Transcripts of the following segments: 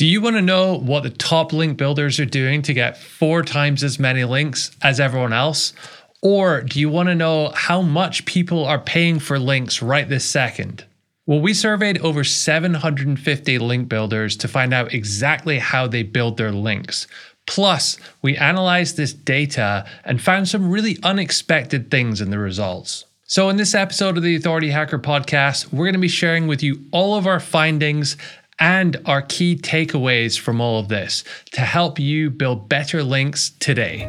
Do you want to know what the top link builders are doing to get four times as many links as everyone else? Or do you want to know how much people are paying for links right this second? Well, we surveyed over 750 link builders to find out exactly how they build their links. Plus, we analyzed this data and found some really unexpected things in the results. So, in this episode of the Authority Hacker podcast, we're going to be sharing with you all of our findings and our key takeaways from all of this to help you build better links today.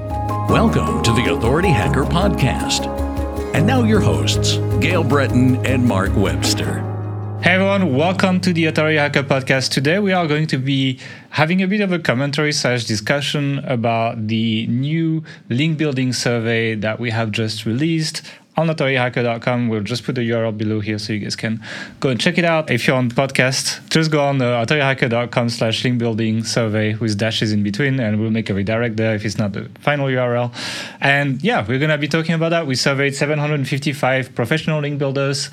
Welcome to the Authority Hacker Podcast. And now your hosts, Gael Breton and Mark Webster. Hey everyone, welcome to the Authority Hacker Podcast. Today we are going to be having a bit of a commentary slash discussion about the new link building survey that we have just released on. We'll just put the URL below here so you guys can go and check it out. If you're on podcast, just go on uh, authorityhacker.com slash link building survey with dashes in between and we'll make a redirect there if it's not the final URL. And yeah, we're going to be talking about that. We surveyed 755 professional link builders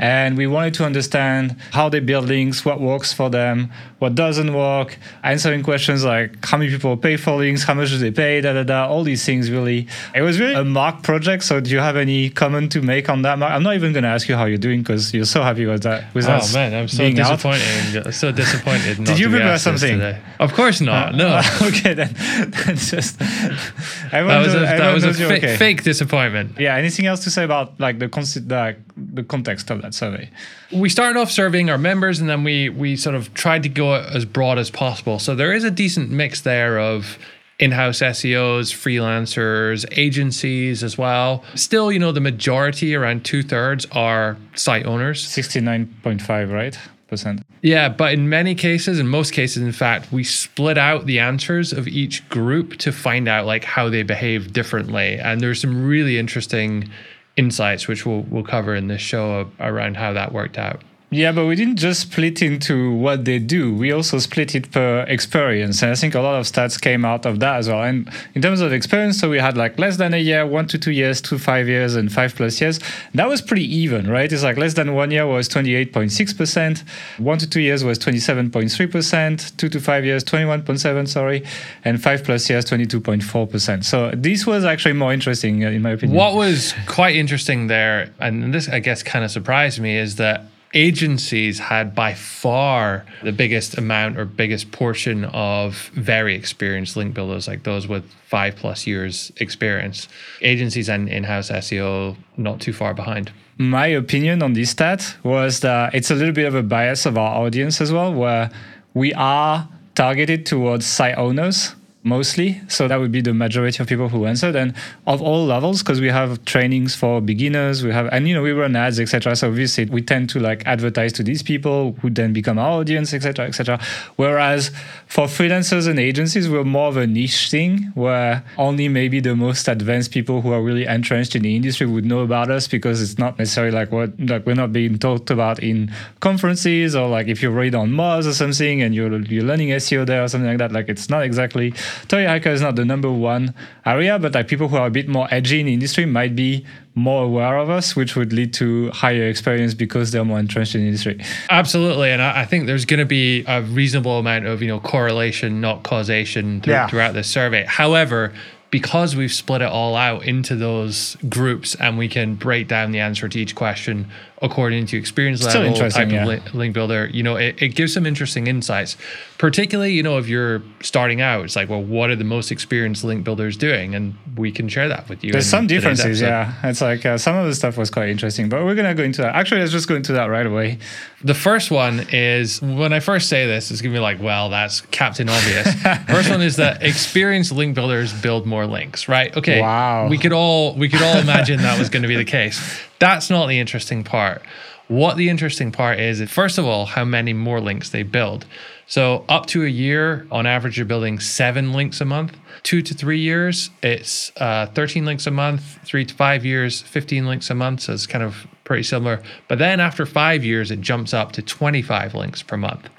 and we wanted to understand how they build links, what works for them, what doesn't work, answering questions like how many people pay for links, how much do they pay, da da da, all these things really. It was really a mock project. So do you have any comment to make on that? Mark? I'm not even going to ask you how you're doing because you're so happy with that. With oh man, I'm so disappointed. So disappointed. Did you prepare something? Today. Of course not. Uh, no. okay, then that's just. that was a, that was a fa- okay. fake disappointment. Yeah. Anything else to say about like the concept, the, the context of that? that survey? We started off surveying our members, and then we we sort of tried to go as broad as possible. So there is a decent mix there of in-house SEOs, freelancers, agencies as well. Still, you know, the majority, around two thirds, are site owners. Sixty-nine point five, right? Percent. Yeah, but in many cases, in most cases, in fact, we split out the answers of each group to find out like how they behave differently. And there's some really interesting insights, which we'll, we'll cover in this show uh, around how that worked out. Yeah, but we didn't just split into what they do. We also split it per experience. And I think a lot of stats came out of that as well. And in terms of experience, so we had like less than a year, one to two years, two, five years, and five plus years. That was pretty even, right? It's like less than one year was 28.6%, one to two years was 27.3%, two to five years, 21.7, sorry, and five plus years, 22.4%. So this was actually more interesting, in my opinion. What was quite interesting there, and this I guess kind of surprised me, is that agencies had by far the biggest amount or biggest portion of very experienced link builders, like those with five plus years experience. Agencies and in-house SEO not too far behind. My opinion on this stat was that it's a little bit of a bias of our audience as well, where we are targeted towards site owners mostly. So that would be the majority of people who answered, and of all levels, because we have trainings for beginners, we have, and you know, we run ads, etc. So obviously, we tend to like advertise to these people who then become our audience, etc., etc. Whereas for freelancers and agencies, we're more of a niche thing where only maybe the most advanced people who are really entrenched in the industry would know about us because it's not necessarily like what like we're not being talked about in conferences or like if you read on Moz or something and you're you're learning SEO there or something like that. Like it's not exactly Authority Hacker is not the number one area, but like people who are a bit more edgy in the industry might be more aware of us, which would lead to higher experience because they're more entrenched in the industry. Absolutely, and I, think there's going to be a reasonable amount of you know correlation, not causation, th- yeah. throughout this survey. However, because we've split it all out into those groups and we can break down the answer to each question according to experience Still level, type yeah. of link builder, you know, it, it gives some interesting insights. Particularly, you know, if you're starting out, it's like, well, what are the most experienced link builders doing? And we can share that with you. There's some differences, yeah. It's like uh, some of the stuff was quite interesting, but we're gonna go into that. Actually, let's just go into that right away. The first one is when I first say this, it's gonna be like, well, that's Captain Obvious. first one is that experienced link builders build more links, right? Okay. Wow. We could all we could all imagine that was going to be the case. That's not the interesting part. What the interesting part is, first of all, how many more links they build. So, up to a year, on average, you're building seven links a month. Two to three years, it's uh, 13 links a month. Three to five years, 15 links a month. So, it's kind of pretty similar. But then after five years, it jumps up to 25 links per month.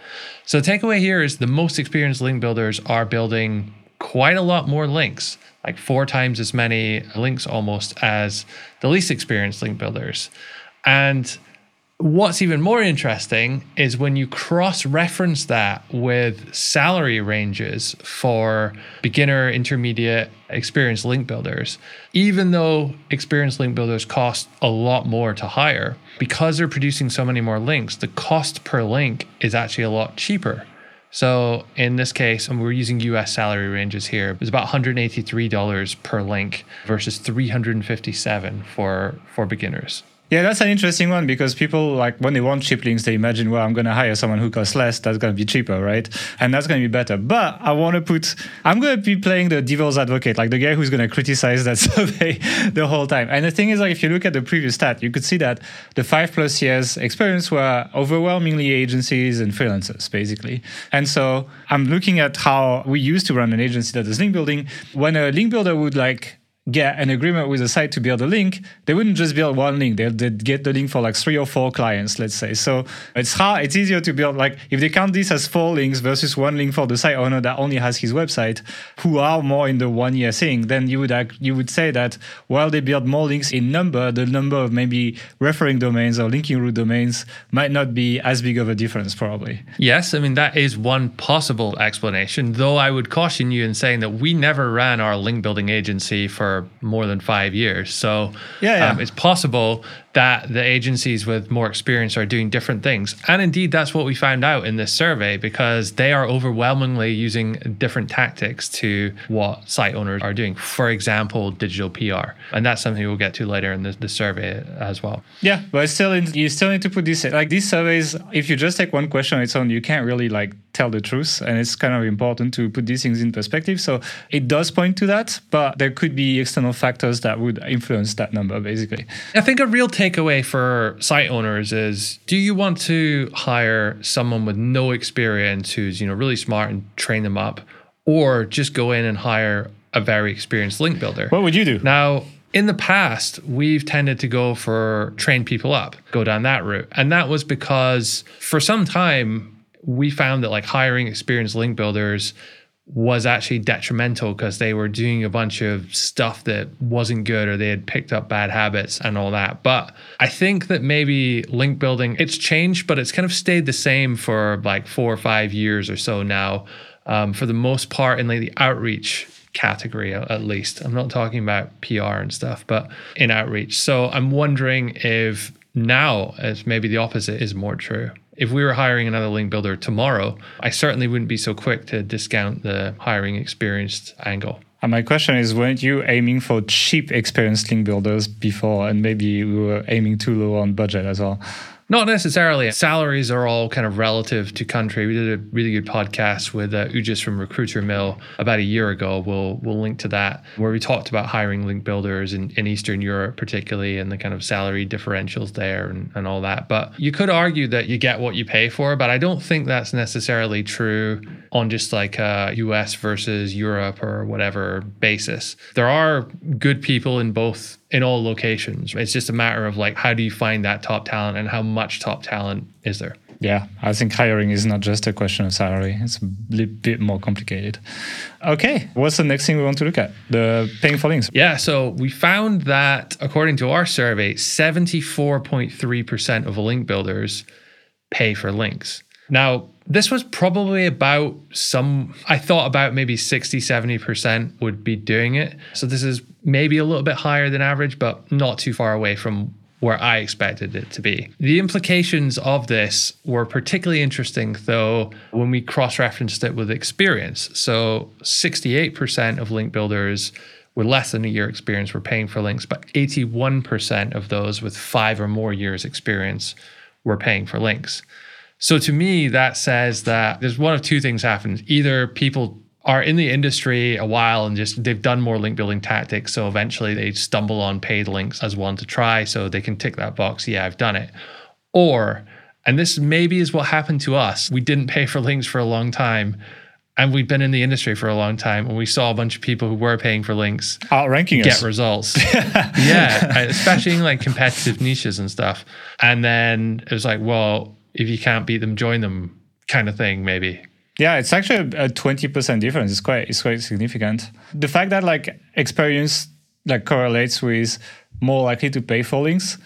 So, the takeaway here is the most experienced link builders are building quite a lot more links like four times as many links almost as the least experienced link builders. And What's even more interesting is when you cross reference that with salary ranges for beginner, intermediate, experienced link builders. Even though experienced link builders cost a lot more to hire, because they're producing so many more links, the cost per link is actually a lot cheaper. So in this case, and we're using US salary ranges here, it's about $183 per link versus 357 for for beginners. Yeah, that's an interesting one because people like when they want cheap links, they imagine, well, I'm going to hire someone who costs less. That's going to be cheaper, right? And that's going to be better. But I want to put, I'm going to be playing the devil's advocate, like the guy who's going to criticize that survey the whole time. And the thing is, like, if you look at the previous stat, you could see that the five plus years experience were overwhelmingly agencies and freelancers, basically. And so I'm looking at how we used to run an agency that does link building. When a link builder would like get an agreement with a site to build a link, they wouldn't just build one link. They'd, they'd, get the link for like three or four clients, let's say. So it's hard. It's easier to build like if they count this as four links versus one link for the site owner that only has his website, who are more in the one year thing. Then you would act, you would say that while they build more links in number, the number of maybe referring domains or linking root domains might not be as big of a difference, probably. Yes, I mean that is one possible explanation. Though I would caution you in saying that we never ran our link building agency for more than five years. So yeah, yeah. Um, it's possible that the agencies with more experience are doing different things. And indeed, that's what we found out in this survey because they are overwhelmingly using different tactics to what site owners are doing. For example, digital PR. And that's something we'll get to later in the, the survey as well. Yeah, but still, you still need to put this like these surveys. If you just take one question on its own, you can't really like tell the truth. And it's kind of important to put these things in perspective. So it does point to that, but there could be external factors that would influence that number, basically. I think a real takeaway for site owners is do you want to hire someone with no experience who's, you know, really smart and train them up or just go in and hire a very experienced link builder? What would you do? Now, in the past, we've tended to go for train people up, go down that route. And that was because for some time we found that like hiring experienced link builders was actually detrimental because they were doing a bunch of stuff that wasn't good or they had picked up bad habits and all that. But I think that maybe link building, it's changed, but it's kind of stayed the same for like four or five years or so now. Um, for the most part, in like the outreach category at least. I'm not talking about PR and stuff, but in outreach. So I'm wondering if now, as maybe the opposite is more true if we were hiring another link builder tomorrow, I certainly wouldn't be so quick to discount the hiring experienced angle. And my question is, weren't you aiming for cheap experienced link builders before, and maybe we were aiming too low on budget as well? Not necessarily. Salaries are all kind of relative to country. We did a really good podcast with uh, Ujis from Recruiter Mill about a year ago. We'll we'll link to that where we talked about hiring link builders in, in Eastern Europe, particularly, and the kind of salary differentials there and, and all that. But you could argue that you get what you pay for, but I don't think that's necessarily true on just like a US versus Europe or whatever basis. There are good people in both in all locations. It's just a matter of like how do you find that top talent and how much top talent is there? Yeah, I think hiring is not just a question of salary. It's a bit more complicated. Okay, what's the next thing we want to look at? The paying for links. Yeah, so we found that according to our survey, 74.3% of link builders pay for links. Now, this was probably about some, I thought about maybe 60, 70% would be doing it. So this is maybe a little bit higher than average, but not too far away from where I expected it to be. The implications of this were particularly interesting, though, when we cross referenced it with experience. So 68% of link builders with less than a year experience were paying for links, but 81% of those with five or more years experience were paying for links. So to me, that says that there's one of two things happens. Either people are in the industry a while and just they've done more link building tactics. So eventually they stumble on paid links as one to try so they can tick that box. Yeah, I've done it. Or, and this maybe is what happened to us. We didn't pay for links for a long time and we've been in the industry for a long time and we saw a bunch of people who were paying for links outranking get us. results yeah especially in like competitive niches and stuff and then it was like well if you can't beat them, join them kind of thing, maybe. Yeah, it's actually a twenty percent difference. It's quite it's quite significant. The fact that like experience like correlates with more likely to pay for links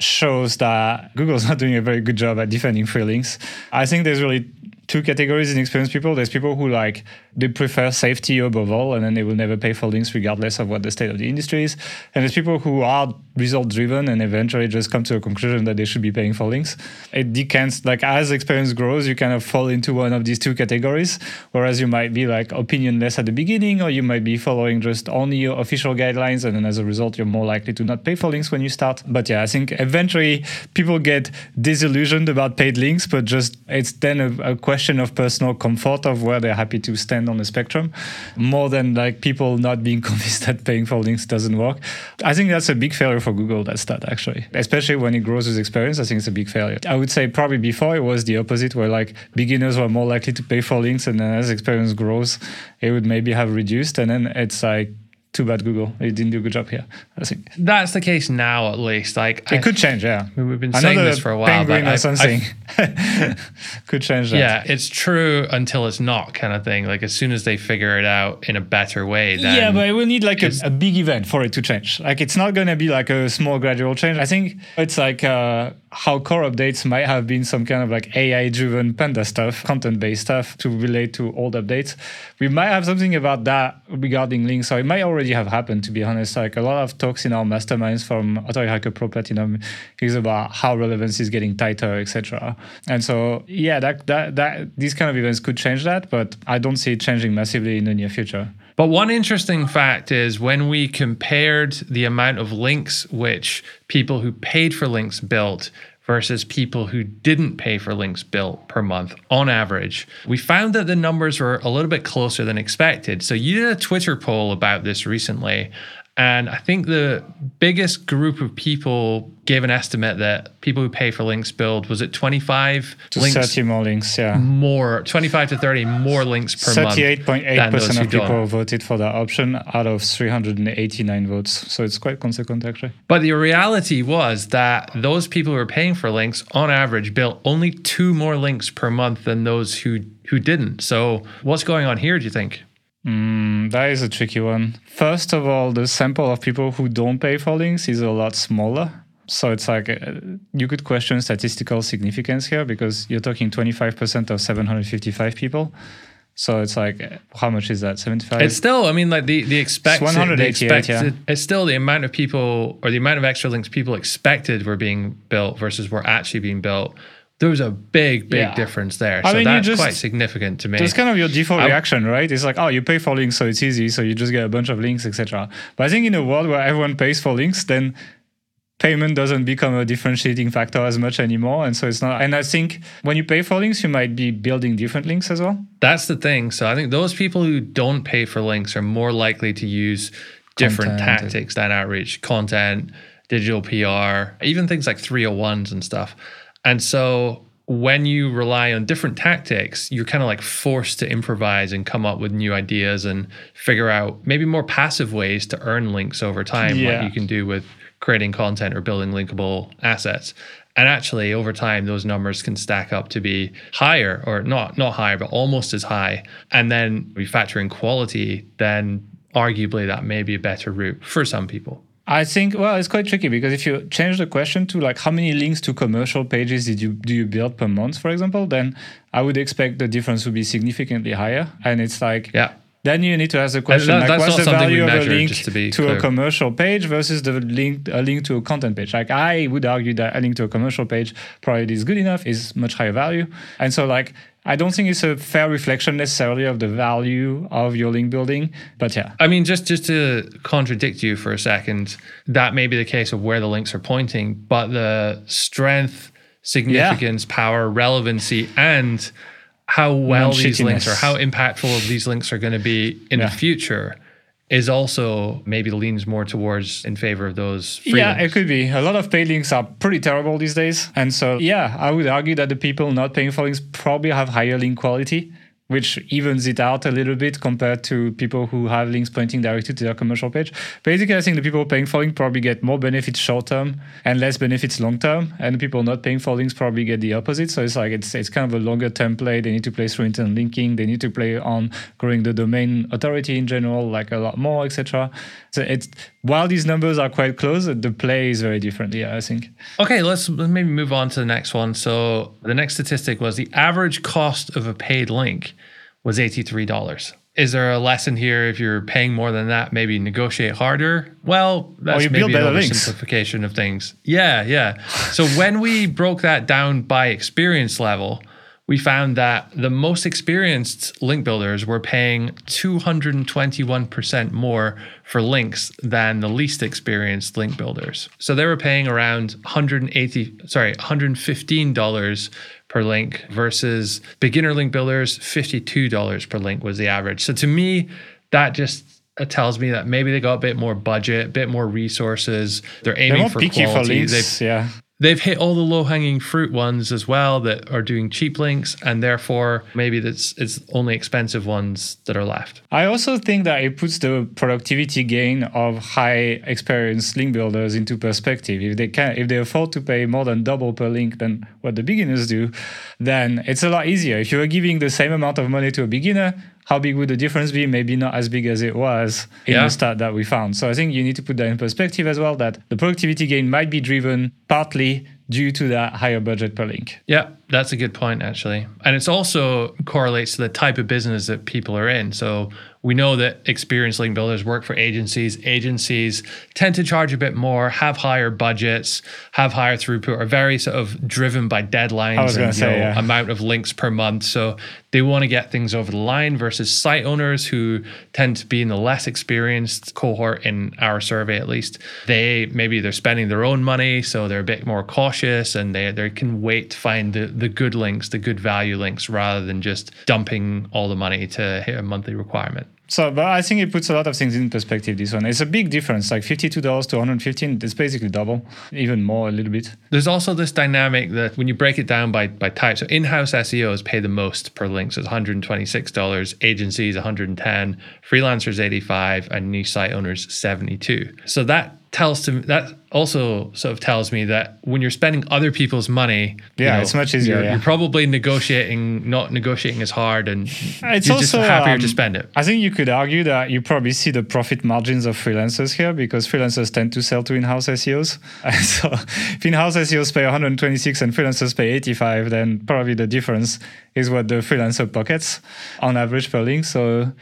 shows that Google's not doing a very good job at defending free links. I think there's really two categories in experienced people. There's people who like they prefer safety above all, and then they will never pay for links regardless of what the state of the industry is. And there's people who are result driven and eventually just come to a conclusion that they should be paying for links. It decants like as experience grows, you kind of fall into one of these two categories. Whereas you might be like opinionless at the beginning, or you might be following just only your official guidelines, and then as a result, you're more likely to not pay for links when you start. But yeah, I think eventually people get disillusioned about paid links, but just it's then a, a question of personal comfort of where they're happy to stand on the spectrum, more than like people not being convinced that paying for links doesn't work. I think that's a big failure for Google, That's that actually, especially when it grows with experience. I think it's a big failure. I would say probably before it was the opposite, where like beginners were more likely to pay for links, and then as experience grows, it would maybe have reduced, and then it's like too bad Google. you didn't do a good job here. I think that's the case now, at least. Like it I, could change. Yeah, we've been saying this for a while. Penguin or something could change. That. Yeah, it's true until it's not, kind of thing. Like as soon as they figure it out in a better way, then yeah, but it will need like a, a, big event for it to change. Like it's not going to be like a small gradual change. I think it's like. Uh, how core updates might have been some kind of like AI driven Panda stuff, content based stuff to relate to old updates. We might have something about that regarding links, so it might already have happened, to be honest. Like a lot of talks in our masterminds from Authority Hacker Pro Platinum is about how relevance is getting tighter, etc. And so, yeah, that, that, that these kind of events could change that, but I don't see it changing massively in the near future. But one interesting fact is when we compared the amount of links which people who paid for links built versus people who didn't pay for links built per month on average, we found that the numbers were a little bit closer than expected. So you did a Twitter poll about this recently, and I think the biggest group of people gave an estimate that people who pay for links build was it 25 to links 30 more links yeah. More 25 to 30 more links per month. 38.8% of people don't. voted for that option out of 389 votes. So it's quite consequent actually. But the reality was that those people who were paying for links on average built only two more links per month than those who who didn't. So what's going on here do you think Mm, that is a tricky one. First of all, the sample of people who don't pay for links is a lot smaller. So it's like uh, you could question statistical significance here because you're talking 25% of 755 people. So it's like, uh, how much is that? 75? It's still, I mean, like the, the expected, it's 188, the expected, yeah. it's still the amount of people or the amount of extra links people expected were being built versus were actually being built there was a big, big yeah. difference there. I so mean, that's just, quite significant to me. That's kind of your default I, reaction, right? It's like, oh, you pay for links, so it's easy, so you just get a bunch of links, etc. But I think in a world where everyone pays for links, then payment doesn't become a differentiating factor as much anymore. And so it's not. And I think when you pay for links, you might be building different links as well. That's the thing. So I think those people who don't pay for links are more likely to use different content. tactics than outreach, content, digital PR, even things like 301s and stuff. And so when you rely on different tactics, you're kind of like forced to improvise and come up with new ideas and figure out maybe more passive ways to earn links over time, yeah. like you can do with creating content or building linkable assets. And actually, over time, those numbers can stack up to be higher, or not not higher, but almost as high. And then we factor in quality, then arguably that may be a better route for some people. I think well, it's quite tricky because if you change the question to like how many links to commercial pages did you do you build per month, for example, then I would expect the difference would be significantly higher. And it's like yeah. Then you need to ask the question that, like, what's the value of a link to, to a commercial page versus the link a link to a content page? Like I would argue that a link to a commercial page probably is good enough, is much higher value. And so like I don't think it's a fair reflection necessarily of the value of your link building, but yeah. I mean, just just to contradict you for a second, that may be the case of where the links are pointing, but the strength, significance, yeah. power, relevancy, and how well these links are, how impactful these links are going to be in yeah. the future is also maybe leans more towards in favor of those. yeah, it could be. A lot of paid links are pretty terrible these days. And so, yeah, I would argue that the people not paying for links probably have higher link quality which evens it out a little bit compared to people who have links pointing directly to their commercial page. Basically, I think the people paying for links probably get more benefits short term and less benefits long term, and people not paying for links probably get the opposite. So it's like it's it's kind of a longer term play. They need to play through internal linking. They need to play on growing the domain authority in general, like a lot more, etc. So it's while these numbers are quite close, the play is very different. Yeah, I think. Okay, let's maybe move on to the next one. So the next statistic was the average cost of a paid link was $83. Is there a lesson here if you're paying more than that, maybe negotiate harder? Well, that's maybe an oversimplification of things. Yeah, yeah. so when we broke that down by experience level, we found that the most experienced link builders were paying 221% more for links than the least experienced link builders. So they were paying around 180 sorry, $115 per link versus beginner link builders $52 per link was the average. So to me, that just uh, tells me that maybe they got a bit more budget, a bit more resources. They're aiming They're for quality. For links, yeah they've hit all the low hanging fruit ones as well that are doing cheap links, and therefore maybe it's it's only expensive ones that are left. I also think that it puts the productivity gain of high experienced link builders into perspective. If they can, if they afford to pay more than double per link than what the beginners do, then it's a lot easier. If you are giving the same amount of money to a beginner, how big would the difference be? Maybe not as big as it was in yeah. the stat that we found. So I think you need to put that in perspective as well that the productivity gain might be driven partly due to that higher budget per link. Yeah, that's a good point actually. And it's also correlates to the type of business that people are in. So we know that experienced link builders work for agencies. Agencies tend to charge a bit more, have higher budgets, have higher throughput, are very sort of driven by deadlines and say, know, yeah. amount of links per month. So they want to get things over the line versus site owners who tend to be in the less experienced cohort in our survey at least. They maybe they're spending their own money, so they're a bit more cautious and they, they can wait to find the, the good links, the good value links, rather than just dumping all the money to hit a monthly requirement. So, but I think it puts a lot of things in perspective. This one, it's a big difference, like fifty-two dollars to one hundred fifteen. It's basically double, even more a little bit. There's also this dynamic that when you break it down by by type, so in-house SEOs pay the most per link, so it's one hundred twenty-six dollars. Agencies one hundred and ten, freelancers eighty-five, and niche site owners seventy-two. So that tells to that also sort of tells me that when you're spending other people's money, yeah, know, it's much easier. You're, yeah. you're, probably negotiating, not negotiating as hard, and it's you're also, just happier um, to spend it. I think you could argue that you probably see the profit margins of freelancers here because freelancers tend to sell to in-house SEOs. so if in-house SEOs pay 126 and freelancers pay 85, then probably the difference is what the freelancer pockets on average per link. So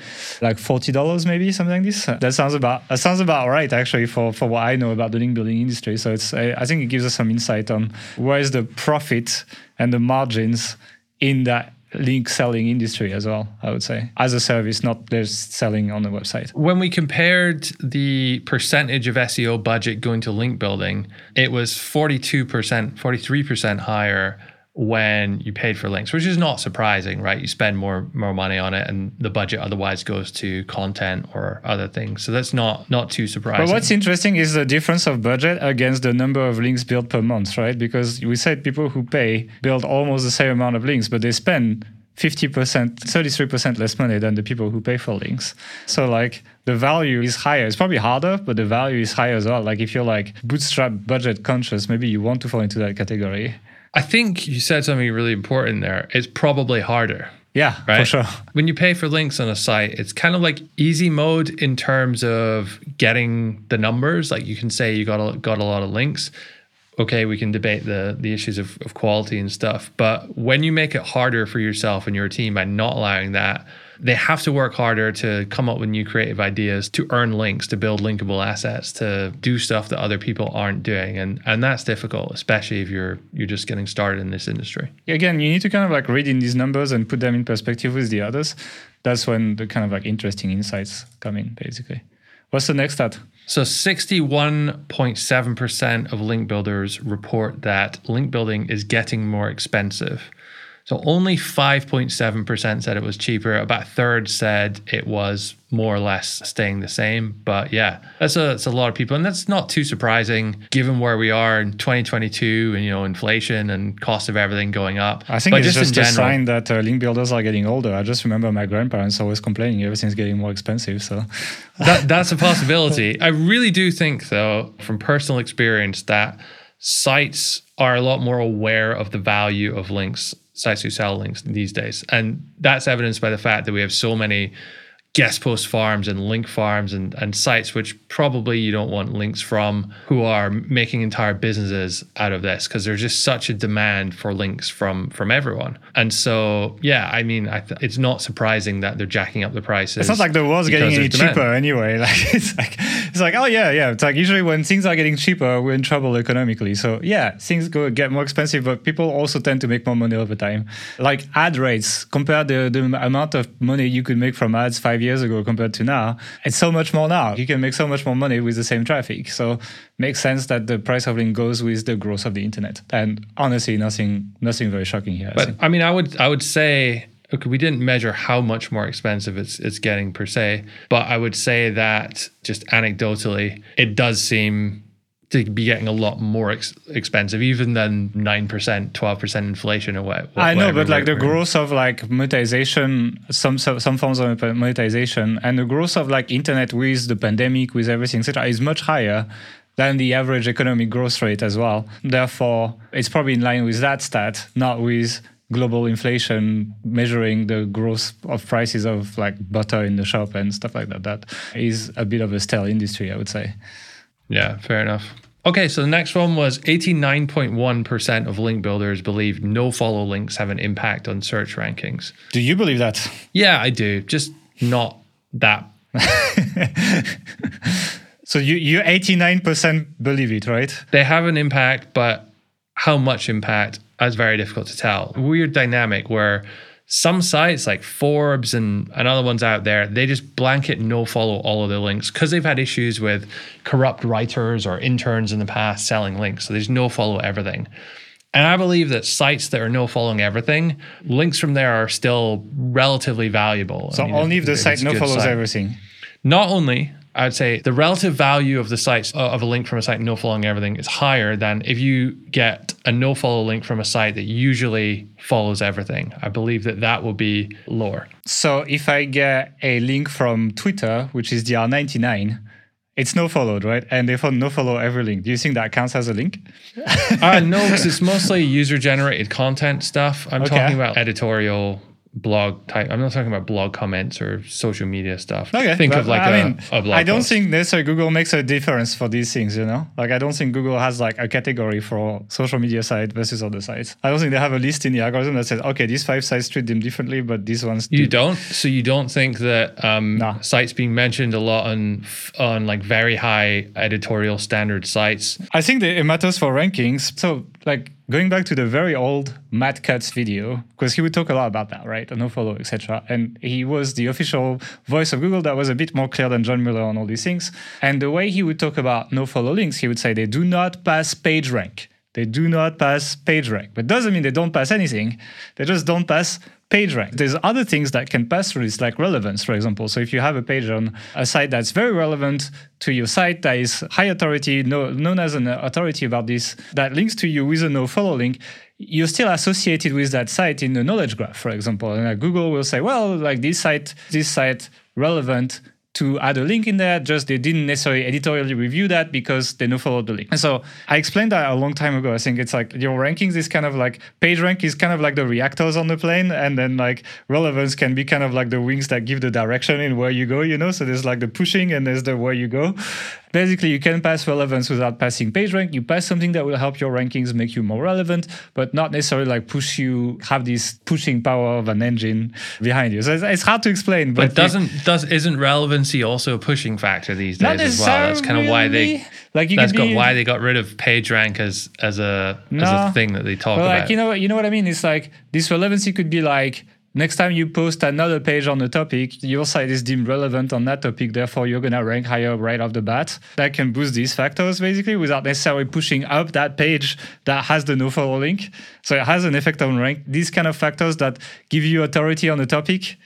like forty dollars, maybe something like this. That sounds about that sounds about right actually for for what I know about the link building industry. So it's I, think it gives us some insight on where is the profit and the margins in that link selling industry as well, I would say, as a service, not just selling on the website. When we compared the percentage of SEO budget going to link building, it was 42%, 43% higher when you paid for links, which is not surprising, right? You spend more more money on it, and the budget otherwise goes to content or other things. So that's not not too surprising. But what's interesting is the difference of budget against the number of links built per month, right? Because we said people who pay build almost the same amount of links, but they spend 50%, 33% less money than the people who pay for links. So like the value is higher. It's probably harder, but the value is higher as well. Like if you're like bootstrap budget conscious, maybe you want to fall into that category. I think you said something really important there. It's probably harder. Yeah, right? for sure. When you pay for links on a site, it's kind of like easy mode in terms of getting the numbers. Like you can say you got a, got a lot of links. Okay, we can debate the the issues of, of quality and stuff. But when you make it harder for yourself and your team by not allowing that, they have to work harder to come up with new creative ideas, to earn links, to build linkable assets, to do stuff that other people aren't doing. And and that's difficult, especially if you're you're just getting started in this industry. Again, you need to kind of like read in these numbers and put them in perspective with the others. That's when the kind of like interesting insights come in, basically. What's the next stat? So 61.7% of link builders report that link building is getting more expensive. So only 5.7% said it was cheaper. About a third said it was more or less staying the same. But yeah, that's a, that's a lot of people. And that's not too surprising given where we are in 2022 and, you know, inflation and cost of everything going up. I think but it's just, in a sign that uh, link builders are getting older. I just remember my grandparents always complaining everything's getting more expensive. So that, that's a possibility. I really do think, though, from personal experience, that sites are a lot more aware of the value of links, sites who sell links these days. And that's evidenced by the fact that we have so many guest post farms and link farms and, and sites which probably you don't want links from who are making entire businesses out of this because there's just such a demand for links from from everyone and so yeah i mean I th- it's not surprising that they're jacking up the prices it's not like the world's getting any demand. cheaper anyway. Like it's like it's like oh yeah yeah. It's like usually when things are getting cheaper, we're in trouble economically. So yeah, things go get more expensive, but people also tend to make more money over time. Like ad rates, compare the the amount of money you could make from ads five years ago compared to now. It's so much more now. You can make so much more money with the same traffic. So makes sense that the price of link goes with the growth of the internet. And honestly, nothing nothing very shocking here. I But think. I mean, I would I would say okay, we didn't measure how much more expensive it's it's getting per se, but I would say that just anecdotally, it does seem to be getting a lot more ex- expensive, even than nine percent, twelve percent inflation or what. I know, but like the in. growth of like monetization, some some some forms of monetization, and the growth of like internet with the pandemic, with everything, etc., is much higher than the average economic growth rate as well. Therefore, it's probably in line with that stat, not with global inflation measuring the growth of prices of like butter in the shop and stuff like that. That is a bit of a stale industry, I would say. Yeah, fair enough. Okay, so the next one was 89.1% of link builders believe no follow links have an impact on search rankings. Do you believe that? Yeah, I do. Just not that. So you you 89% believe it, right? They have an impact, but how much impact is very difficult to tell. Weird dynamic where some sites like Forbes and, and other ones out there, they just blanket no follow all of their links because they've had issues with corrupt writers or interns in the past selling links. So there's no follow everything. And I believe that sites that are no following everything, links from there are still relatively valuable. So I mean, only if the site no follows site. everything. Not only, I'd say the relative value of the sites uh, of a link from a site no following everything is higher than if you get a no follow link from a site that usually follows everything. I believe that that will be lower. So if I get a link from Twitter, which is dr99, it's no followed, right? And they no follow every link. Do you think that counts as a link? Uh, no, because it's mostly user generated content stuff. I'm Okay. talking about editorial blog type. I'm not talking about blog comments or social media stuff. Okay. Think of like I a mean, a blog I don't post. think necessarily Google makes a difference for these things, you know? Like I don't think Google has like a category for social media site versus other sites. I don't think they have a list in the algorithm that says, okay, these five sites treat them differently, but these ones You do. don't. So you don't think that um, No. sites being mentioned a lot on on like very high editorial standard sites. I think that it matters for rankings. So, like going back to the very old Matt Cutts video, because he would talk a lot about that, right? No follow, etc. And he was the official voice of Google that was a bit more clear than John Mueller on all these things. And the way he would talk about no follow links, he would say they do not pass page rank. They do not pass PageRank. But doesn't mean they don't pass anything. They just don't pass PageRank. There's other things that can pass through this, like relevance, for example. So if you have a page on a site that's very relevant to your site, that is high authority, no, known as an authority about this, that links to you with a no follow link, you're still associated with that site in the knowledge graph, for example. And uh, Google will say, well, like this site, this site relevant to add a link in there, just they didn't necessarily editorially review that because they no followed the link. And so I explained that a long time ago. I think it's like your rankings is kind of like page rank is kind of like the reactors on the plane, and then like relevance can be kind of like the wings that give the direction in where you go, you know? So there's like the pushing and there's the where you go. Basically, you can pass relevance without passing page rank. You pass something that will help your rankings make you more relevant, but not necessarily like push you have this pushing power of an engine behind you. So it's, it's hard to explain, but, But doesn't does isn't relevancy also a pushing factor these days as well? That's kind of why they like you that's got be, why they got rid of PageRank as as a as a thing that they talk about. like you know, you know what I mean. It's like this relevancy could be like next time you post another page on the topic, your site is deemed relevant on that topic. Therefore, you're going to rank higher right off the bat. That can boost these factors basically without necessarily pushing up that page that has the nofollow link. So it has an effect on rank. These kind of factors that give you authority on the topic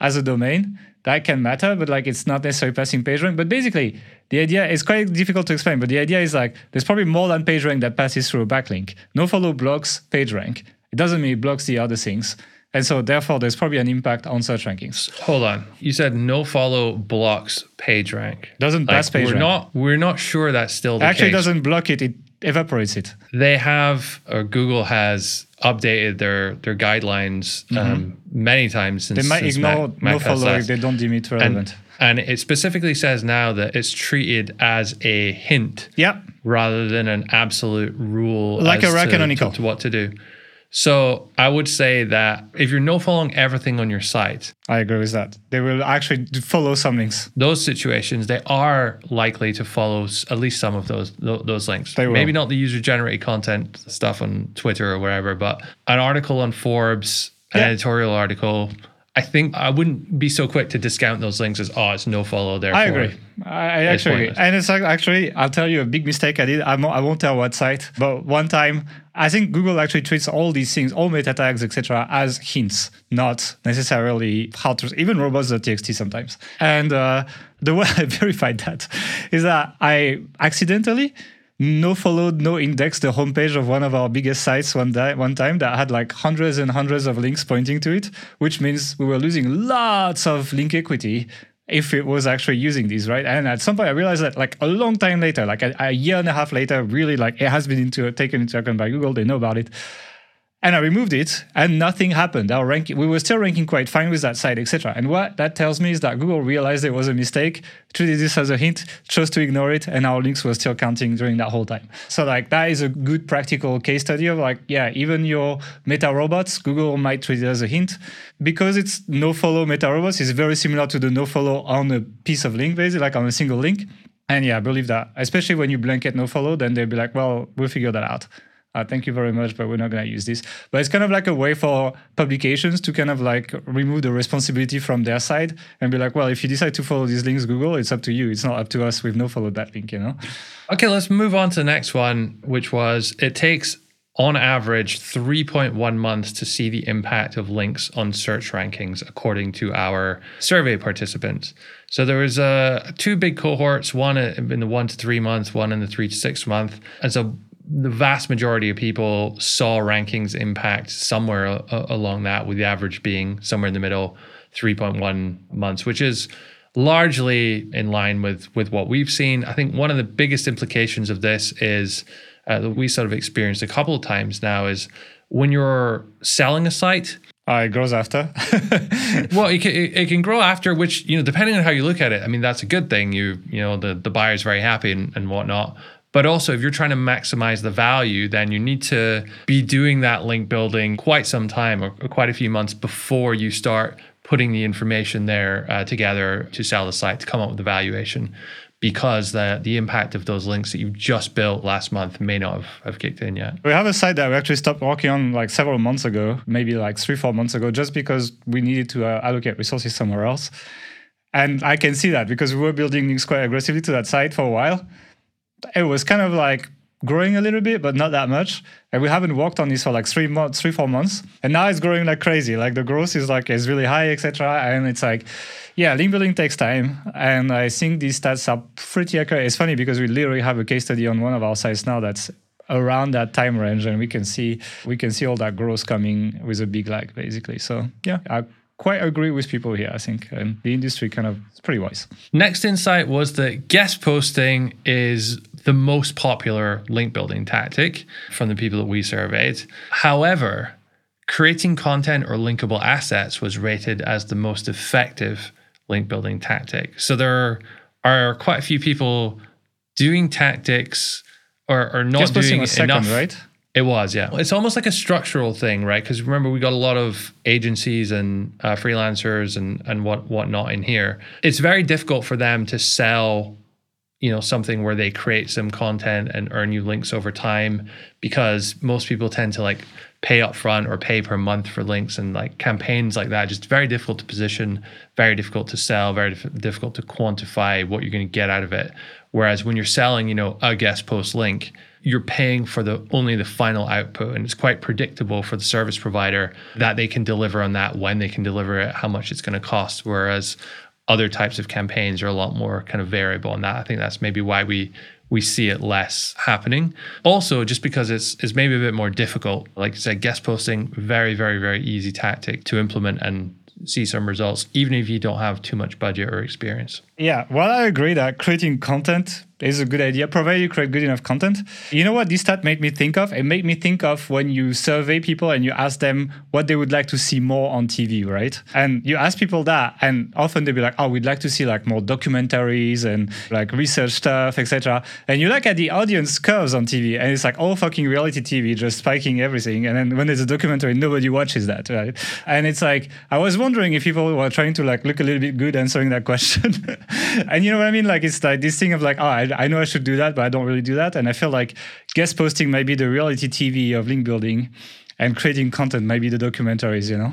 as a domain that can matter, but like it's not necessarily passing PageRank. But basically, the idea is quite difficult to explain. But the idea is like there's probably more than PageRank that passes through a backlink. NoFollow blocks PageRank. It doesn't mean it blocks the other things. And so therefore there's probably an impact on search rankings. Hold on. You said no follow blocks page rank. Doesn't pass page we're rank. Not, we're not sure that's still the Actually case. doesn't block it, it evaporates it. They have or Google has updated their their guidelines um, many times since Mm-hmm. They might since ignore Mac, no Mac follow OS if they don't deem it and, relevant. and it specifically says now that it's treated as a hint yeah. rather than an absolute rule Like a canonical. to, to what to do. So I would say that if you're no following everything on your site, I agree with that. They will actually follow some links. those situations they are likely to follow at least some of those those links. They will. Maybe not the user generated content stuff on Twitter or whatever, but an article on Forbes, an Yeah. editorial article. I think I wouldn't be so quick to discount those links as oh it's no follow there. I agree. I, actually agree. And it's like, actually, I'll tell you a big mistake I did. I won't, I won't tell what site, but one time, I think Google actually treats all these things, all meta tags, etc., as hints, not necessarily how to, even robots.txt sometimes. And uh, the way I verified that is that I accidentally no followed, no indexed the homepage of one of our biggest sites one, day, one time that had like hundreds and hundreds of links pointing to it, which means we were losing lots of link equity if it was actually using these, right? And at some point, I realized that like a long time later, like a, a year and a half later, really like it has been into taken into account by Google. They know about it. And I removed it, and nothing happened. Our ranking, we were still ranking quite fine with that site, etc. And what that tells me is that Google realized it was a mistake, treated this as a hint, chose to ignore it, and our links were still counting during that whole time. So like that is a good practical case study of like, yeah, even your meta robots, Google might treat it as a hint because it's no follow meta robots. is very similar to the no follow on a piece of link, basically like on a single link. And yeah, I believe that, especially when you blanket no follow, then they'll be like, well, we'll figure that out. Uh, thank you very much, but we're not going to use this. But it's kind of like a way for publications to kind of like remove the responsibility from their side and be like, well, if you decide to follow these links, Google, it's up to you. It's not up to us. We've no followed that link, you know? Okay, let's move on to the next one, which was it takes on average 3.1 months to see the impact of links on search rankings, according to our survey participants. So there was uh, two big cohorts, one in the one to three month one in the three to six month. And so the vast majority of people saw rankings impact somewhere a- along that, with the average being somewhere in the middle, 3.1 months, which is largely in line with with what we've seen. I think one of the biggest implications of this is uh, that we sort of experienced a couple of times now is when you're selling a site. Uh, it grows after. Well, it can, it, it can grow after, which you know, depending on how you look at it. I mean, that's a good thing. You you know, the the buyer's very happy and, and whatnot. But also, if you're trying to maximize the value, then you need to be doing that link building quite some time or, quite a few months before you start putting the information there uh, together to sell the site to come up with the valuation because the the impact of those links that you've just built last month may not have, have kicked in yet. We have a site that we actually stopped working on like several months ago, maybe like three, four months ago, just because we needed to uh, allocate resources somewhere else. And I can see that because we were building links quite aggressively to that site for a while. It was kind of like growing a little bit, but not that much. And we haven't worked on this for like three months, three, four months. And now it's growing like crazy. Like the growth is like is really high, etc. And it's like, yeah, link building takes time. And I think these stats are pretty accurate. It's funny because we literally have a case study on one of our sites now that's around that time range and we can see we can see all that growth coming with a big lag basically so yeah i quite agree with people here i think and the industry kind of is pretty wise Next insight was that guest posting is the most popular link building tactic from the people that we surveyed. However, creating content or linkable assets was rated as the most effective link building tactic. So there are quite a few people doing tactics or, or not just doing was second enough. right It was, yeah. It's almost like a structural thing, right? Because remember, we got a lot of agencies and uh, freelancers and and what whatnot in here. It's very difficult for them to sell, you know something where they create some content and earn you links over time because most people tend to like pay up front or pay per month for links and like campaigns like that just very difficult to position very difficult to sell very dif- difficult to quantify what you're going to get out of it. Whereas when you're selling you know a guest post link you're paying for the only the final output and it's quite predictable for the service provider that they can deliver on that when they can deliver it how much it's going to cost. Whereas other types of campaigns are a lot more kind of variable and that i think that's maybe why we we see it less happening. Also just because it's it's maybe a bit more difficult like i said guest posting very very very easy tactic to implement and see some results even if you don't have too much budget or experience yeah well i agree that creating content is a good idea, provided you create good enough content. You know what this stat made me think of? It made me think of when you survey people and you ask them what they would like to see more on TV, right? And you ask people that, and often they'll be like, "Oh, we'd like to see like more documentaries and like research stuff, etc." And you look at the audience curves on TV, and it's like all fucking reality TV, just spiking everything. And then when there's a documentary, nobody watches that, right? And it's like I was wondering if people were trying to like look a little bit good answering that question. and you know what I mean? Like it's like this thing of like, oh, I I know I should do that, but I don't really do that. And I feel like guest posting might be the reality TV of link building and creating content might be the documentaries, you know?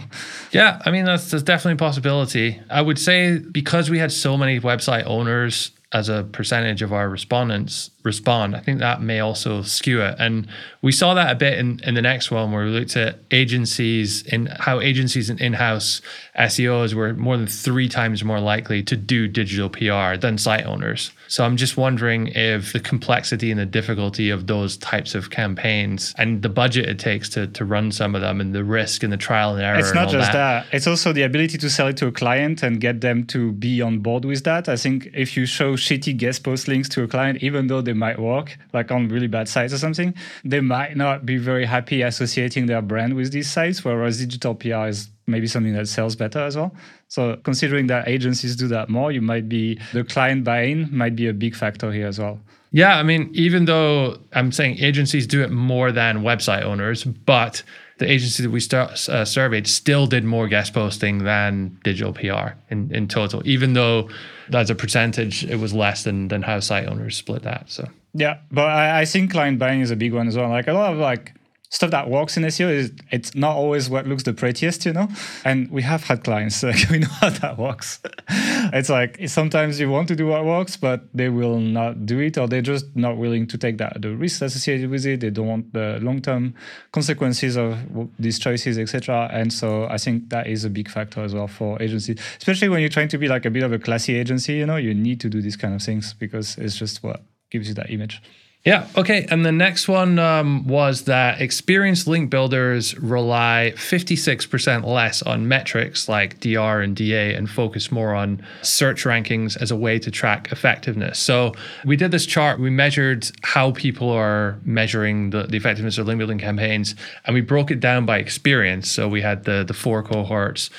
Yeah, I mean, that's, that's definitely a possibility. I would say because we had so many website owners as a percentage of our respondents respond, I think that may also skew it. And we saw that a bit in, in the next one where we looked at agencies and how agencies and in-house SEOs were more than three times more likely to do digital PR than site owners. So I'm just wondering if the complexity and the difficulty of those types of campaigns and the budget it takes to, to run some of them and the risk and the trial and error. It's not just that. that. It's also the ability to sell it to a client and get them to be on board with that. I think if you show shitty guest post links to a client, even though they might work, like on really bad sites or something, they might not be very happy associating their brand with these sites, whereas digital PR is maybe something that sells better as well. So considering that agencies do that more, you might be the client buying might be a big factor here as well. Yeah, I mean, even though I'm saying agencies do it more than website owners, but the agency that we start, uh, surveyed still did more guest posting than digital PR in, in total, even though as a percentage it was less than than how site owners split that. So yeah, but I, I think client buying is a big one as well. Like a lot of like stuff that works in SEO is it's not always what looks the prettiest, you know. And we have had clients like we know how that works. it's like sometimes you want to do what works, but they will not do it, or they're just not willing to take that the risks associated with it. They don't want the long term consequences of these choices, etc. And so I think that is a big factor as well for agencies, especially when you're trying to be like a bit of a classy agency. You know, you need to do these kind of things because it's just what gives you that image. Yeah. Okay. And the next one um, was that experienced link builders rely 56% less on metrics like DR and DA and focus more on search rankings as a way to track effectiveness. So we did this chart. We measured how people are measuring the, the effectiveness of link building campaigns, and we broke it down by experience. So we had the the four cohorts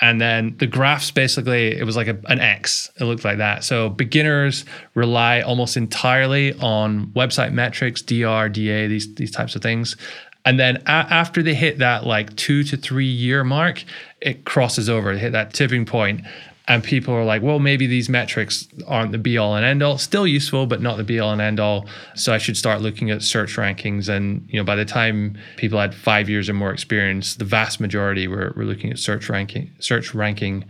and then the graphs basically it was like a, an x. It looked like that. So beginners rely almost entirely on website metrics dr da these these types of things. And then a- after they hit that like two to three year mark it crosses over. To hit that tipping point and people are like, well, maybe these metrics aren't the be all and end all. Still useful, but not the be all and end all. So I should start looking at search rankings. And you know, by the time people had five years or more experience, the vast majority were, were looking at search ranking, search ranking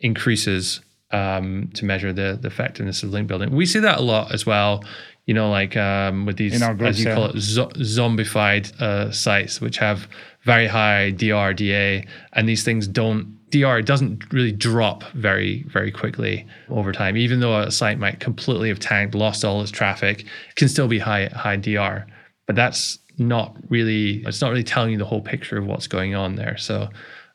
increases um, to measure the, the effectiveness of link building. We see that a lot as well. You know, like um, with these, groups, as you yeah. call it, zo- zombified uh, sites, which have very high DRDA, and these things don't DR doesn't really drop very, very quickly over time. Even though a site might completely have tanked, lost all its traffic, it can still be high, high DR. But that's not really, it's not really telling you the whole picture of what's going on there. So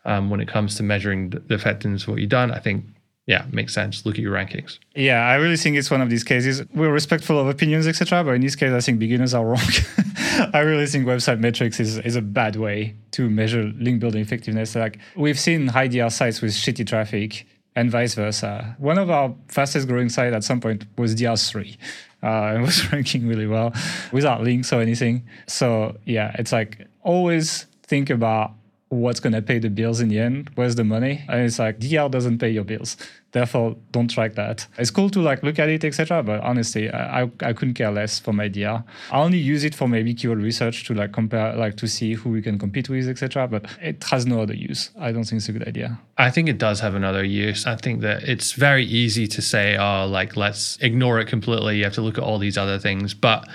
um, when it comes to measuring the effectiveness of what you've done, I think yeah, makes sense. Look at your rankings. Yeah, I really think it's one of these cases. We're respectful of opinions, etc. But in this case, I think beginners are wrong. I really think website metrics is, is a bad way to measure link building effectiveness. Like we've seen high DR sites with shitty traffic and vice versa. One of our fastest growing sites at some point was DR3. Uh, and was ranking really well without links or anything. So yeah, it's like always think about what's going to pay the bills in the end? Where's the money? And it's like DR doesn't pay your bills. Therefore, don't track that. It's cool to like look at it, etc. But honestly, I, I, I couldn't care less for my DR. I only use it for maybe keyword research to like compare, like to see who we can compete with, etc. But it has no other use. I don't think it's a good idea. I think it does have another use. I think that it's very easy to say, oh, like let's ignore it completely. You have to look at all these other things. But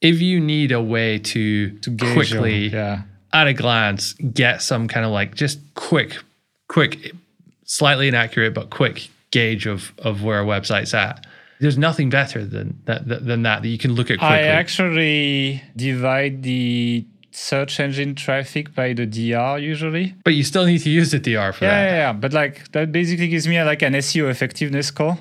if you need a way to, To quickly, your- yeah. At a glance, get some kind of like just quick, quick, slightly inaccurate but quick gauge of of where a website's at. There's nothing better than that than that that you can look at quickly. I actually divide the search engine traffic by the DR usually. but you still need to use the DR for Yeah, that. yeah, yeah. But like that basically gives me like an SEO effectiveness score.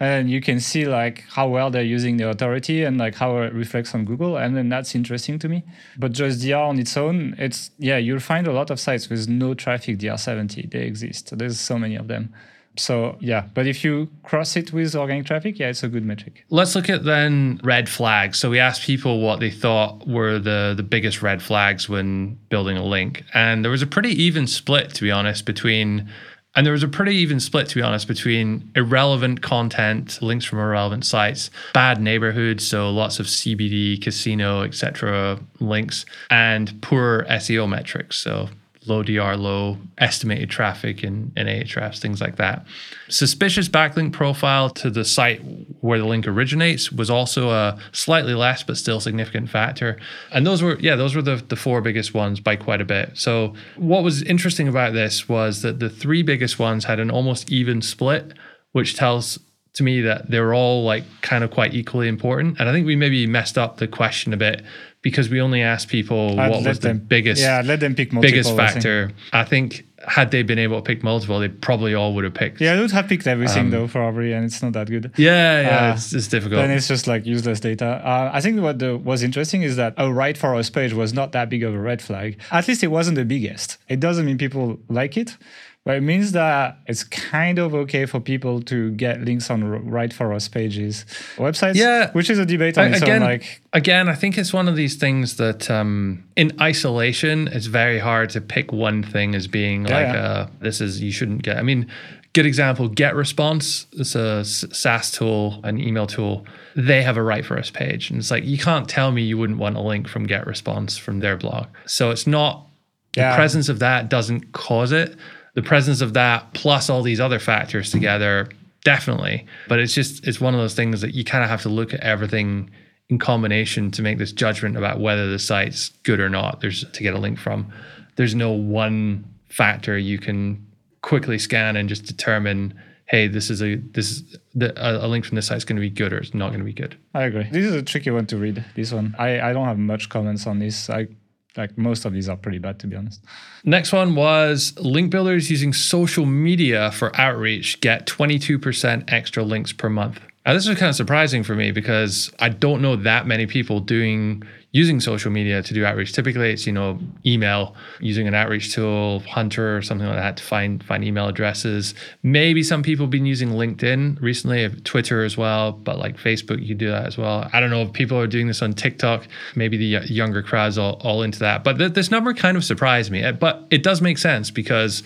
And you can see like how well they're using the authority and like how it reflects on Google. And then that's interesting to me. But just DR on its own, it's yeah, you'll find a lot of sites with no traffic DR70. They exist. There's so many of them. So yeah, but if you cross it with organic traffic, yeah, it's a good metric. Let's look at then red flags. So we asked people what they thought were the the biggest red flags when building a link, and there was a pretty even split, to be honest, between. And there was a pretty even split, to be honest, between irrelevant content, links from irrelevant sites, bad neighborhoods, so lots of CBD, casino, etc. links, and poor SEO metrics, so low DR, low estimated traffic in, in Ahrefs, things like that. Suspicious backlink profile to the site where the link originates was also a slightly less but still significant factor. And those were, yeah, those were the, the four biggest ones by quite a bit. So what was interesting about this was that the three biggest ones had an almost even split, which tells to me that they were all like kind of quite equally important. And I think we maybe messed up the question a bit because we only asked people I'd what was the biggest Yeah, let them pick multiple. biggest I think. factor. I think had they been able to pick multiple, they probably all would have picked. Yeah, I would have picked everything though, probably, and it's not that good. yeah, yeah. Uh, it's, it's difficult. Then it's just like useless data. Uh, I think what the, was interesting is that a write for us page was not that big of a red flag. At least it wasn't the biggest. It doesn't mean people like it, but it means that it's kind of okay for people to get links on write for us pages websites. Yeah. which is a debate on its again, own. Like, again, I think it's one of these things that, um, in isolation, it's very hard to pick one thing as being Yeah, like, yeah. uh, this is you shouldn't get. I mean, good example: GetResponse. It's a SaaS tool, an email tool. They have a write for us page, and it's like you can't tell me you wouldn't want a link from GetResponse from their blog. So it's not the presence of that doesn't cause it. The presence of that plus all these other factors together, definitely. But it's just it's one of those things that you kind of have to look at everything in combination to make this judgment about whether the site's good or not. There's to get a link from. There's no one factor you can quickly scan and just determine, hey, this is a this is the, a, link from this site is going to be good or it's not going to be good. I agree. This is a tricky one to read. This one, I, I don't have much comments on this. I like most of these are pretty bad to be honest. Next one was link builders using social media for outreach get 22% extra links per month. Now, this was kind of surprising for me because I don't know that many people doing using social media to do outreach. Typically, it's you know email using an outreach tool, Hunter or something like that to find find email addresses. Maybe some people have been using LinkedIn recently, Twitter as well, but like Facebook, you do that as well. I don't know if people are doing this on TikTok. Maybe the younger crowds all, all into that. But th- this number kind of surprised me. Uh, But it does make sense because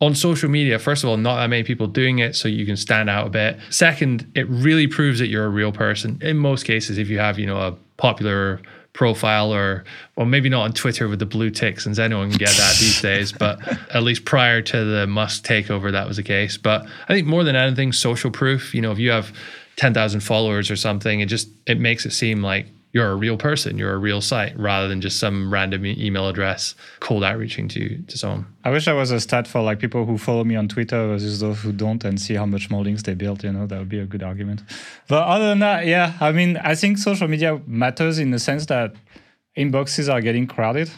on social media, first of all, not that many people doing it, so you can stand out a bit. Second, it really proves that you're a real person. In most cases, if you have, you know, a popular profile or well maybe not on Twitter with the blue ticks since anyone can get that these days but at least prior to the Musk takeover that was the case but I think more than anything social proof you know if you have 10,000 followers or something it just it makes it seem like you're a real person you're a real site rather than just some random email address cold outreaching to to someone I wish I was a stat for like people who follow me on Twitter versus those who don't and see how much more links they built. You know, that would be a good argument. But other than that, yeah, I mean, I think social media matters in the sense that inboxes are getting crowded.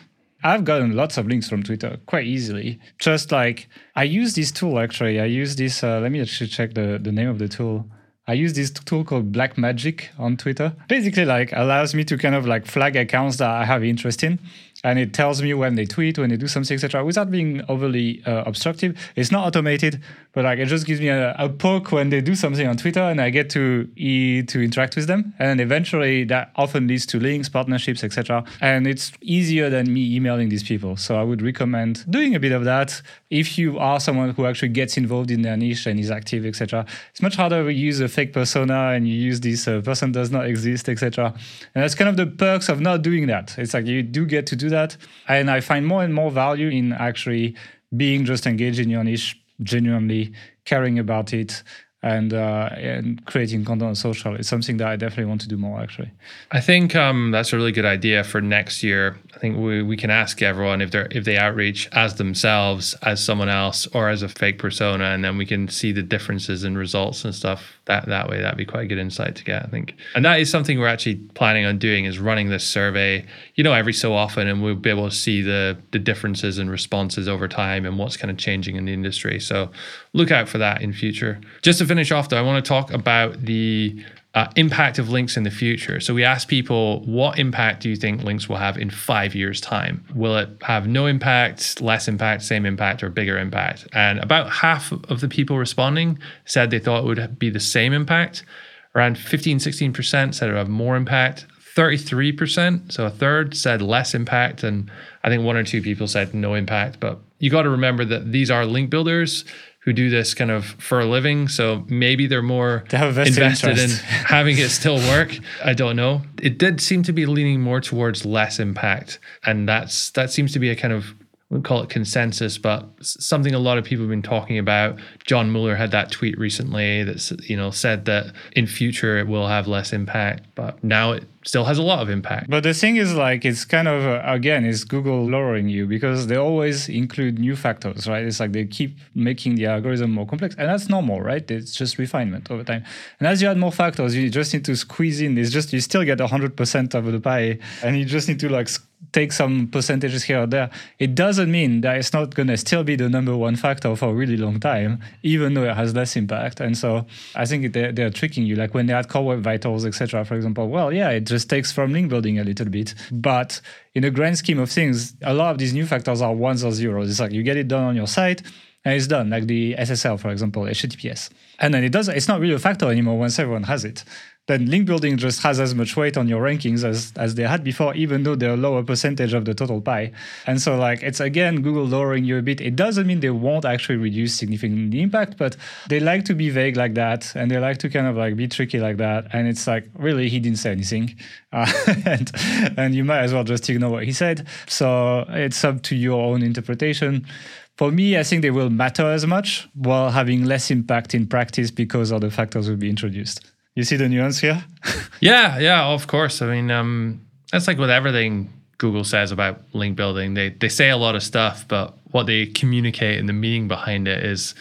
I've gotten lots of links from Twitter quite easily. Just like I use this tool actually. I use this. Uh, let me actually check the, the name of the tool. I use this tool called Black Magic on Twitter. Basically, like allows me to kind of like flag accounts that I have interest in, and it tells me when they tweet, when they do something, etc., without being overly uh, obstructive. It's not automated, but like it just gives me a, a, poke when they do something on Twitter, and I get to e- to interact with them, and eventually that often leads to links, partnerships, etc. And it's easier than me emailing these people. So I would recommend doing a bit of that if you are someone who actually gets involved in their niche and is active, etc. It's much harder to use a fake persona and you use this uh, person does not exist, etc. And that's kind of the perks of not doing that. It's like you do get to do that. And I find more and more value in actually being just engaged in your niche, genuinely caring about it, and uh, and creating content on social is something that I definitely want to do more. Actually, I think um, that's a really good idea for next year. I think we, we can ask everyone if they if they outreach as themselves, as someone else, or as a fake persona, and then we can see the differences in results and stuff. That that way, that'd be quite a good insight to get. I think, and that is something we're actually planning on doing is running this survey. You know, every so often, and we'll be able to see the the differences and responses over time and what's kind of changing in the industry. So look out for that in future. Just to finish off, though, I want to talk about the uh, impact of links in the future. So we asked people, what impact do you think links will have in five years' time? Will it have no impact, less impact, same impact, or bigger impact? And about half of the people responding said they thought it would be the same impact. Around 15, 16% said it would have more impact. 33%, so a third, said less impact. And I think one or two people said no impact. But you got to remember that these are link builders who do this kind of for a living. So maybe they're more invested interest. in having it still work. I don't know. It did seem to be leaning more towards less impact, and that's that seems to be a kind of we call it consensus, but something a lot of people have been talking about. John Mueller had that tweet recently that you know said that in future it will have less impact, but now it still has a lot of impact. But the thing is, like, it's kind of uh, again, is Google lowering you because they always include new factors, right? It's like they keep making the algorithm more complex, and that's normal, right? It's just refinement over time. And as you add more factors, you just need to squeeze in. It's just you still get hundred percent of the pie, and you just need to like take some percentages here or there. It doesn't mean that it's not going to still be the number one factor for a really long time, even though it has less impact. And so I think they're, they're tricking you. Like when they add core web vitals, etc. For example, well, yeah, it just takes from link building a little bit. But in the grand scheme of things, a lot of these new factors are ones or zeros. It's like you get it done on your site and it's done, like the SSL, for example, HTTPS. And then it does, it's not really a factor anymore once everyone has it then link building just has as much weight on your rankings as, as they had before, even though they're a lower percentage of the total pie. And so, like, it's again Google lowering you a bit. It doesn't mean they won't actually reduce significantly the impact, but they like to be vague like that, and they like to kind of like be tricky like that. And it's like, really, he didn't say anything, uh, and and you might as well just ignore what he said. So it's up to your own interpretation. For me, I think they will matter as much while having less impact in practice because other factors will be introduced. You see the nuance here? yeah, yeah, of course. I mean, um, that's like with everything Google says about link building. They they say a lot of stuff, but what they communicate and the meaning behind it is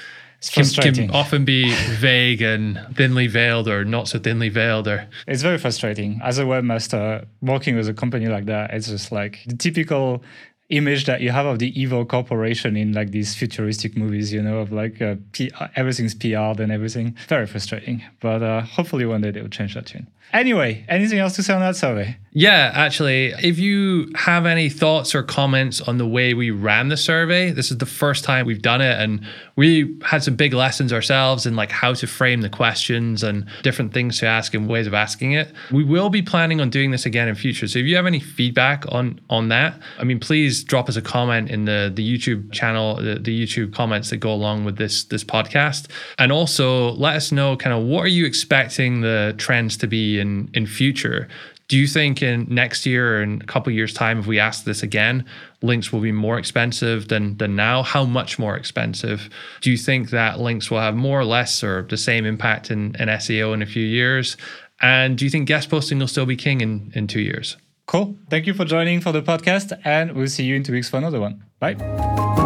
can, can, often be vague and thinly veiled or not so thinly veiled or it's very frustrating as a webmaster working with a company like that it's just like the typical image that you have of the evil corporation in like these futuristic movies, you know, of like uh, P- everything's PR'd and everything. Very frustrating. But uh, hopefully one day they'll change that tune. Anyway, anything else to say on that survey? Yeah, actually, if you have any thoughts or comments on the way we ran the survey, this is the first time we've done it, and we had some big lessons ourselves in like how to frame the questions and different things to ask and ways of asking it. We will be planning on doing this again in future. So if you have any feedback on on that, I mean, please drop us a comment in the the YouTube channel, the, the YouTube comments that go along with this this podcast, and also let us know kind of what are you expecting the trends to be in in future. Do you think in next year or in a couple years time if we ask this again links will be more expensive than than now? How much more expensive? Do you think that links will have more or less or the same impact in, in seo in a few years? And do you think guest posting will still be king in in two years? Cool. Thank you for joining for the podcast and we'll see you in two weeks for another one. Bye